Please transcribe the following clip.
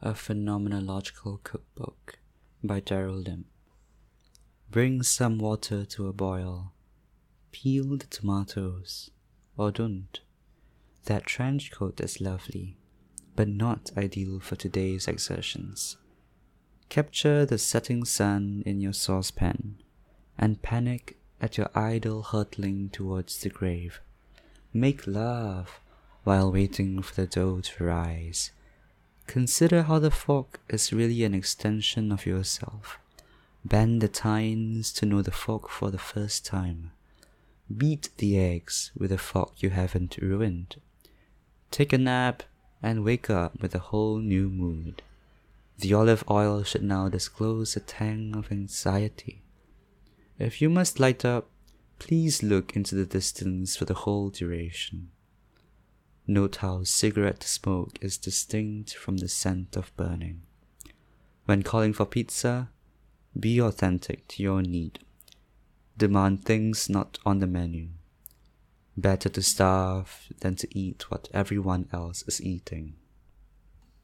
A Phenomenological Cookbook by Daryl Lim. Bring some water to a boil. Peel the tomatoes, or don't. That trench coat is lovely, but not ideal for today's exertions. Capture the setting sun in your saucepan and panic at your idle hurtling towards the grave. Make love while waiting for the dough to rise Consider how the fork is really an extension of yourself. Bend the tines to know the fork for the first time. Beat the eggs with a fork you haven't ruined. Take a nap and wake up with a whole new mood. The olive oil should now disclose a tang of anxiety. If you must light up, please look into the distance for the whole duration. Note how cigarette smoke is distinct from the scent of burning. When calling for pizza, be authentic to your need. Demand things not on the menu. Better to starve than to eat what everyone else is eating.